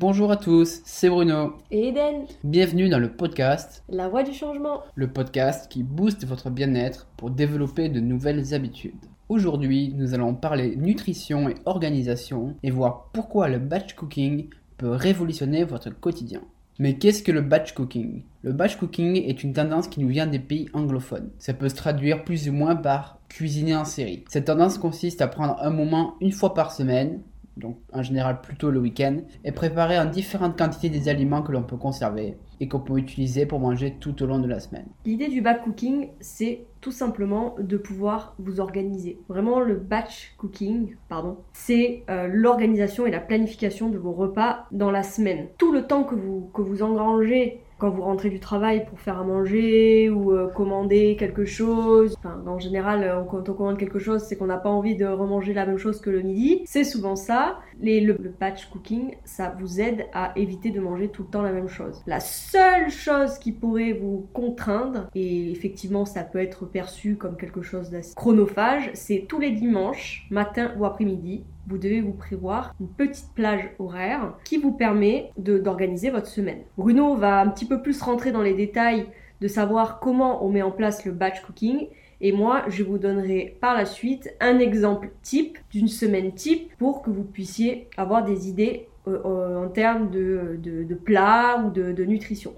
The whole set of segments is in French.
Bonjour à tous, c'est Bruno. Et Eden, Bienvenue dans le podcast, la voix du changement. le podcast qui booste votre bien-être pour développer de nouvelles habitudes. Aujourd'hui, nous allons parler nutrition et organisation et voir pourquoi le batch cooking peut révolutionner votre quotidien. Mais qu'est-ce que le batch cooking? Le batch cooking est une tendance qui nous vient des pays anglophones. Ça peut se traduire plus ou moins par cuisiner en série. Cette tendance consiste à prendre un moment une fois par semaine, donc en général plutôt le week-end, et préparer en différentes quantités des aliments que l'on peut conserver et qu'on peut utiliser pour manger tout au long de la semaine. L'idée du batch cooking, c'est tout simplement de pouvoir vous organiser. Vraiment, le batch cooking, pardon, c'est euh, l'organisation et la planification de vos repas dans la semaine. Tout le temps que vous, que vous engrangez quand vous rentrez du travail pour faire à manger ou euh, commander quelque chose. Enfin, en général, euh, quand on commande quelque chose, c'est qu'on n'a pas envie de remanger la même chose que le midi. C'est souvent ça. Le, le cooking, ça vous aide à éviter de manger tout le temps la même chose. La seule chose qui pourrait vous contraindre, et effectivement ça peut être perçu comme quelque chose d'assez chronophage, c'est tous les dimanches, matin ou après-midi, vous devez vous prévoir une petite plage horaire qui vous permet d'organiser votre semaine. Bruno va un petit peu plus rentrer dans les détails de savoir comment on met en place le batch cooking. Et moi, je vous donnerai par la suite un exemple type d'une semaine type pour que vous puissiez avoir des idées euh, euh, en termes de, de, plats ou de nutrition.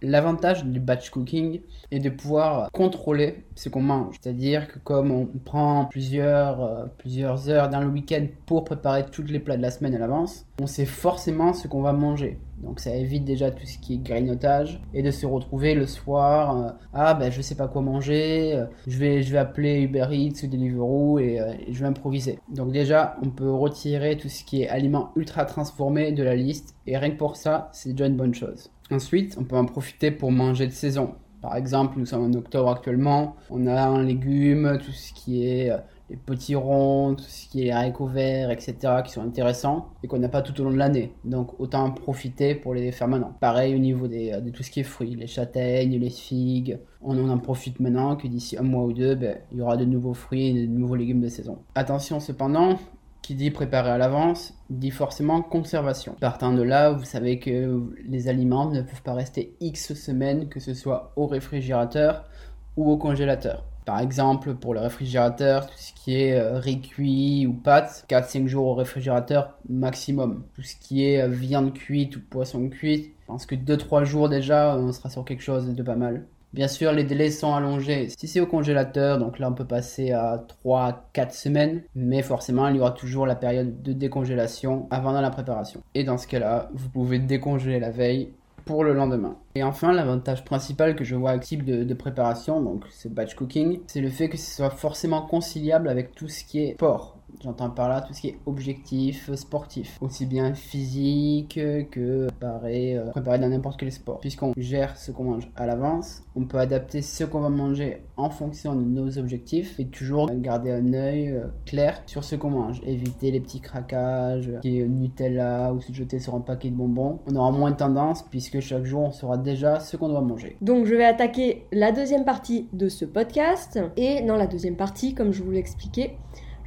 L'avantage du batch cooking est de pouvoir contrôler ce qu'on mange. C'est-à-dire que comme on prend plusieurs, euh, plusieurs heures dans le week-end pour préparer tous les plats de la semaine à l'avance, on sait forcément ce qu'on va manger. Donc ça évite déjà tout ce qui est grignotage et de se retrouver le soir, euh, ah ben je sais pas quoi manger, euh, je, vais, appeler Uber Eats ou Deliveroo et, et je vais improviser. Donc déjà on peut retirer tout ce qui est aliments ultra transformés de la liste et rien que pour ça c'est déjà une bonne chose. Ensuite, on peut en profiter pour manger de saison. Par exemple, nous sommes en octobre actuellement, on a en légumes tout ce qui est euh, les petits ronds, tout ce qui est haricots verts, etc., qui sont intéressants et qu'on n'a pas tout au long de l'année. Donc autant en profiter pour les faire maintenant. Pareil au niveau des, euh, de tout ce qui est fruits, les châtaignes, les figues. On en profite maintenant que d'ici un mois ou deux, ben, il y aura de nouveaux fruits et de nouveaux légumes de saison. Attention cependant, qui dit préparer à l'avance dit forcément conservation. Partant de là, vous savez que les aliments ne peuvent pas rester X semaines, que ce soit au réfrigérateur ou au congélateur. Par exemple, pour le réfrigérateur, tout ce qui est euh, riz cuit ou pâtes, 4-5 jours au réfrigérateur maximum. Tout ce qui est euh, viande cuite ou poisson cuit, je pense que 2-3 jours déjà, on sera sur quelque chose de pas mal. Bien sûr, les délais sont allongés. Si c'est au congélateur, donc là on peut passer à 3-4 semaines, mais forcément il y aura toujours la période de décongélation avant la préparation. Et dans ce cas-là, vous pouvez décongeler la veille pour le lendemain. Et enfin, l'avantage principal que je vois avec ce type de, de préparation, donc ce batch cooking, c'est le fait que ce soit forcément conciliable avec tout ce qui est sport. J'entends par là tout ce qui est objectif sportif, aussi bien physique que préparé, euh, dans n'importe quel sport. Puisqu'on gère ce qu'on mange à l'avance, on peut adapter ce qu'on va manger en fonction de nos objectifs et toujours garder un œil euh, clair sur ce qu'on mange. Éviter les petits craquages, qui est Nutella ou se jeter sur un paquet de bonbons. On aura moins tendance puisque chaque jour on saura déjà ce qu'on doit manger. Donc je vais attaquer la deuxième partie de ce podcast. Et dans la deuxième partie, comme je vous l'ai expliqué,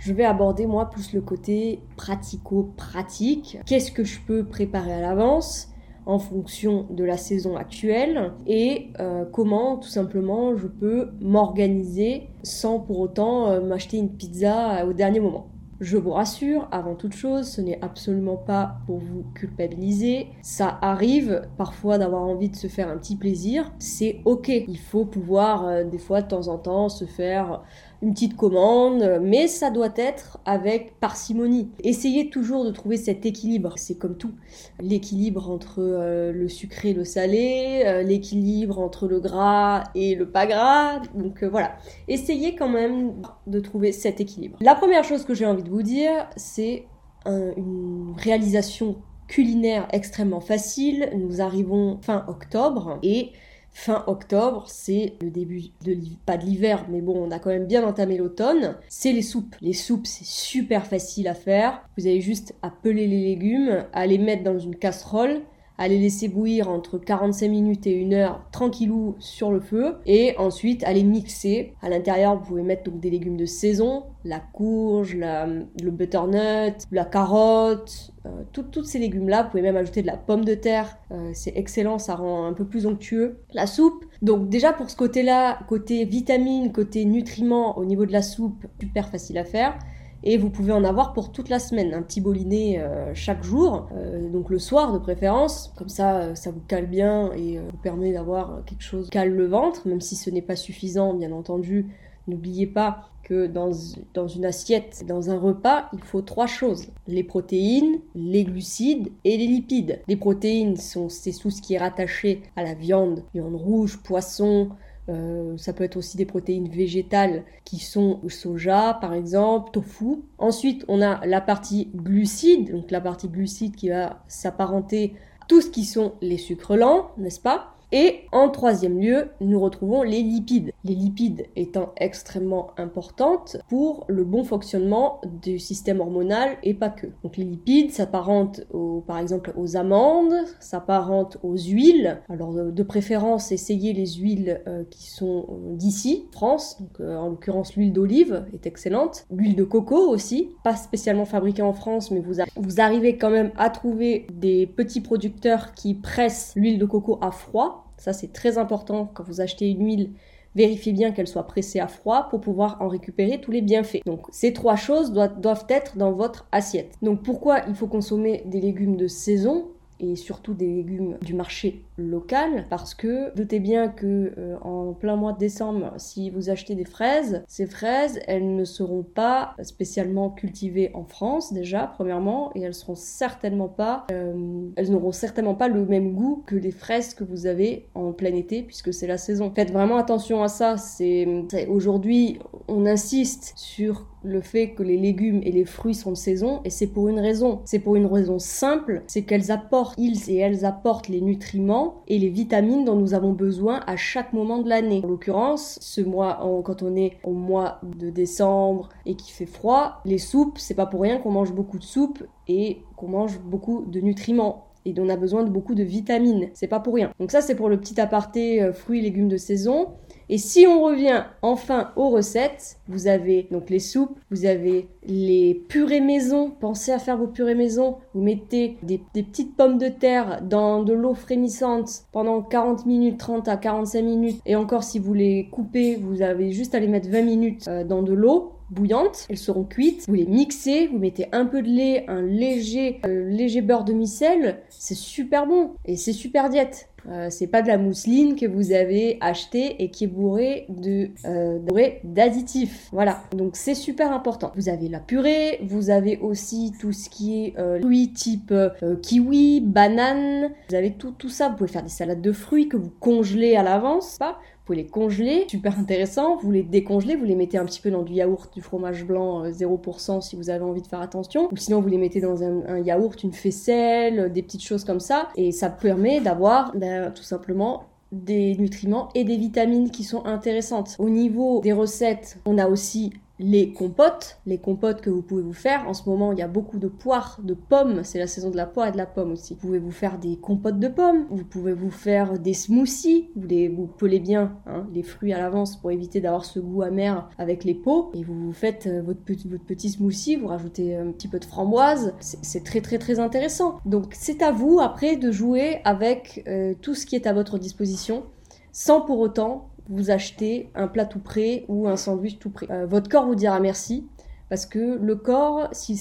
je vais aborder moi plus le côté pratico-pratique. Qu'est-ce que je peux préparer à l'avance en fonction de la saison actuelle et euh, comment tout simplement je peux m'organiser sans pour autant euh, m'acheter une pizza au dernier moment. Je vous rassure, avant toute chose, ce n'est absolument pas pour vous culpabiliser. Ça arrive parfois d'avoir envie de se faire un petit plaisir. C'est ok. Il faut pouvoir euh, des fois de temps en temps se faire une petite commande, mais ça doit être avec parcimonie. Essayez toujours de trouver cet équilibre. C'est comme tout. L'équilibre entre euh, le sucré et le salé, euh, l'équilibre entre le gras et le pas gras. Donc euh, voilà. Essayez quand même de trouver cet équilibre. La première chose que j'ai envie de vous dire, c'est un- une réalisation culinaire extrêmement facile. Nous arrivons fin octobre et fin octobre, c'est le début de pas de l'hiver, mais bon, on a quand même bien entamé l'automne. C'est les soupes. Les soupes, c'est super facile à faire. Vous avez juste à peler les légumes, à les mettre dans une casserole, à laisser bouillir entre 45 minutes et 1 heure tranquillou sur le feu et ensuite à mixer. À l'intérieur, vous pouvez mettre donc des légumes de saison, la courge, le butternut, la carotte, euh, tous ces légumes-là. Vous pouvez même ajouter de la pomme de terre. Euh, c'est excellent, ça rend un peu plus onctueux. La soupe. Donc déjà pour ce côté-là, côté vitamines, côté nutriments au niveau de la soupe, super facile à faire et vous pouvez en avoir pour toute la semaine, un petit boliné euh, chaque jour, euh, donc le soir de préférence, comme ça euh, ça vous cale bien et vous permet d'avoir quelque chose qui cale le ventre, même si ce n'est pas suffisant bien entendu. N'oubliez pas que dans, dans une assiette, dans un repas, il faut trois choses. Les protéines, les glucides et les lipides. Les protéines, sont, c'est tout ce qui est rattaché à la viande, viande rouge, poisson, euh, ça peut être aussi des protéines végétales qui sont soja par exemple, tofu. Ensuite, on a la partie glucides, donc la partie glucides qui va s'apparenter à tout ce qui sont les sucres lents, n'est-ce pas? Et en troisième lieu, nous retrouvons les lipides. Les lipides étant extrêmement importantes pour le bon fonctionnement du système hormonal et pas que. Donc les lipides s'apparentent par exemple aux amandes, s'apparentent aux huiles. Alors de, préférence, essayez les huiles euh, qui sont euh, d'ici, France. Donc euh, en l'occurrence l'huile d'olive est excellente. L'huile de coco aussi, pas spécialement fabriquée en France, mais vous, vous arrivez quand même à trouver des petits producteurs qui pressent l'huile de coco à froid ça, c'est très important quand vous achetez une huile. Vérifiez bien qu'elle soit pressée à froid pour pouvoir en récupérer tous les bienfaits. Donc ces trois choses doivent, être dans votre assiette. Donc pourquoi il faut consommer des légumes de saison et surtout des légumes du marché local parce que doutez bien que euh, en plein mois de décembre si vous achetez des fraises ces fraises elles ne seront pas spécialement cultivées en France déjà premièrement et elles seront certainement pas euh, elles n'auront certainement pas le même goût que les fraises que vous avez en plein été puisque c'est la saison. Faites vraiment attention à ça c'est aujourd'hui on insiste sur le fait que les légumes et les fruits sont de saison et c'est pour une raison. C'est pour une raison simple c'est qu'elles apportent ils et elles apportent les nutriments et les vitamines dont nous avons besoin à chaque moment de l'année. En l'occurrence, ce mois, quand on est au mois de décembre et qu'il fait froid, les soupes, c'est pas pour rien qu'on mange beaucoup de soupe et qu'on mange beaucoup de nutriments et on a besoin de beaucoup de vitamines. C'est pas pour rien. Donc ça c'est pour le petit aparté euh, fruits et légumes de saison. Et si on revient enfin aux recettes, vous avez donc les soupes, vous avez les purées maison. Pensez à faire vos purées maison. Vous mettez des, petites pommes de terre dans de l'eau frémissante pendant 40 minutes, 30 à 45 minutes. Et encore si vous les coupez, vous avez juste à les mettre 20 minutes euh, dans de l'eau bouillantes, elles seront cuites, vous les mixez, vous mettez un peu de lait, un léger, euh, léger beurre de micelle, c'est super bon. Et c'est super diète. Euh, c'est pas de la mousseline que vous avez acheté et qui est bourrée de euh, d'additifs. Voilà, donc c'est super important. Vous avez la purée, vous avez aussi tout ce qui est euh, fruits type kiwi, banane. Vous avez tout tout ça. Vous pouvez faire des salades de fruits que vous congelez à l'avance. Pas les congeler, super intéressant, vous les décongelez, vous les mettez un petit peu dans du yaourt, du fromage blanc 0% euh, si vous avez envie de faire attention, ou sinon vous les mettez dans un, yaourt, une faisselle, euh, des petites choses comme ça, et ça permet d'avoir ben, tout simplement des nutriments et des vitamines qui sont intéressantes. Au niveau des recettes, on a aussi les compotes, les compotes que vous pouvez vous faire. En ce moment, il y a beaucoup de poires, de pommes. C'est la saison de la poire et de la pomme aussi. Vous pouvez vous faire des compotes de pommes. Vous pouvez vous faire des smoothies. Vous les vous pelez bien hein, les fruits à l'avance pour éviter d'avoir ce goût amer avec les peaux. Et vous vous faites euh, votre petit, votre petit smoothie. Vous rajoutez un petit peu de framboise. C'est très très très intéressant. Donc c'est à vous après de jouer avec euh, tout ce qui est à votre disposition sans pour autant vous achetez un plat tout prêt ou un sandwich tout prêt. Euh, votre corps vous dira merci parce que le corps, si,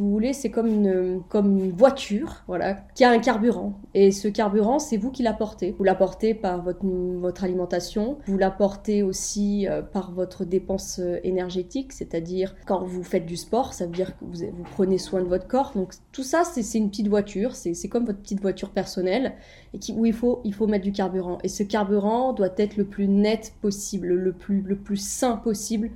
vous voulez, c'est comme une, voiture, voilà, qui a un carburant. Et ce carburant, c'est vous qui l'apportez. Vous l'apportez par votre, alimentation, vous l'apportez aussi euh, par votre dépense euh, énergétique, c'est-à-dire quand vous faites du sport, ça veut dire que vous, prenez soin de votre corps. Donc tout ça, c'est une petite voiture, c'est comme votre petite voiture personnelle, et où il faut, il faut mettre du carburant. Et ce carburant doit être le plus net possible, le plus, le plus sain possible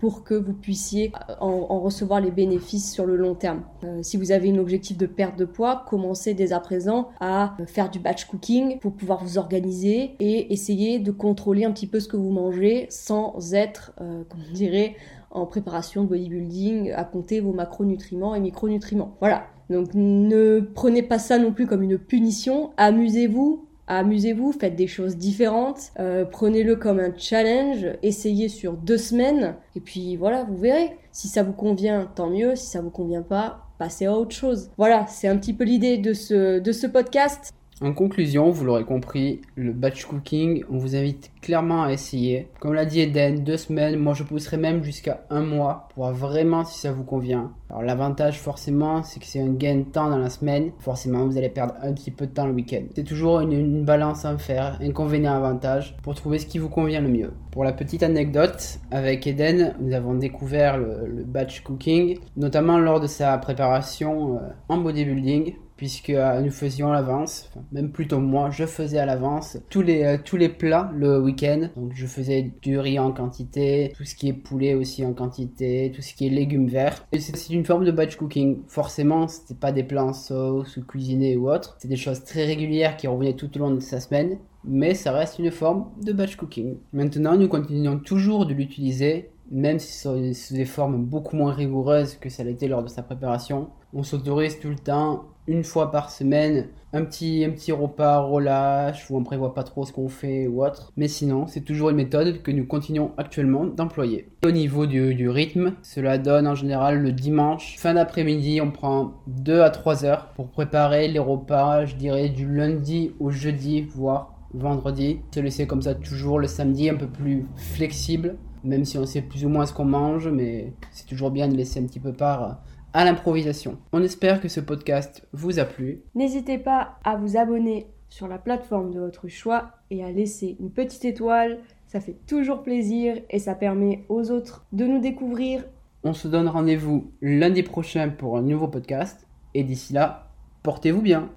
pour que vous puissiez euh, en, recevoir les bénéfices sur le long terme. Euh, si vous avez un objectif de perte de poids, commencez dès à présent à euh, faire du batch cooking pour pouvoir vous organiser et essayer de contrôler un petit peu ce que vous mangez sans être, comme on dirait, en préparation de bodybuilding, à compter vos macronutriments et micronutriments. Voilà. Donc ne prenez pas ça non plus comme une punition. Amusez-vous, amusez-vous, faites des choses différentes, euh, prenez-le comme un challenge, essayez sur deux semaines, et puis voilà, vous verrez. Si ça vous convient, tant mieux, si ça vous convient pas, passez à autre chose. Voilà, c'est un petit peu l'idée de ce, de ce podcast. En conclusion, vous l'aurez compris, le batch cooking, on vous invite clairement à essayer. Comme l'a dit Eden, deux semaines, moi je pousserai même jusqu'à un mois pour voir vraiment si ça vous convient. Alors l'avantage forcément, c'est que c'est un gain de temps dans la semaine. Forcément, vous allez perdre un petit peu de temps le week-end. C'est toujours une, balance à faire, inconvénient-avantage, pour trouver ce qui vous convient le mieux. Pour la petite anecdote, avec Eden, nous avons découvert le, batch cooking, notamment lors de sa préparation euh, en bodybuilding puisque euh, nous faisions à l'avance, même plutôt moi, je faisais à l'avance tous les, euh, tous les plats le week-end. Donc je faisais du riz en quantité, tout ce qui est poulet aussi en quantité, tout ce qui est légumes verts. Et c'est une forme de batch cooking. Forcément, c'était pas des plats en sauce ou cuisinés ou autre. C'est des choses très régulières qui revenaient tout au long de sa semaine. Mais ça reste une forme de batch cooking. Maintenant, nous continuons toujours de l'utiliser même si sous des formes beaucoup moins rigoureuses que ça l'était lors de sa préparation. On s'autorise tout le temps une fois par semaine un petit, un petit repas relâche où on prévoit pas trop ce qu'on fait ou autre. Mais sinon, c'est toujours une méthode que nous continuons actuellement d'employer. Au niveau du, rythme, cela donne en général le dimanche, fin d'après-midi, on prend 2 à 3 heures pour préparer les repas, je dirais du lundi au jeudi, voire vendredi. Se laisser comme ça toujours le samedi un peu plus flexible, même si on sait plus ou moins ce qu'on mange, mais c'est toujours bien de laisser un petit peu part à l'improvisation. On espère que ce podcast vous a plu. N'hésitez pas à vous abonner sur la plateforme de votre choix et à laisser une petite étoile. Ça fait toujours plaisir et ça permet aux autres de nous découvrir. On se donne rendez-vous lundi prochain pour un nouveau podcast. Et d'ici là, portez-vous bien.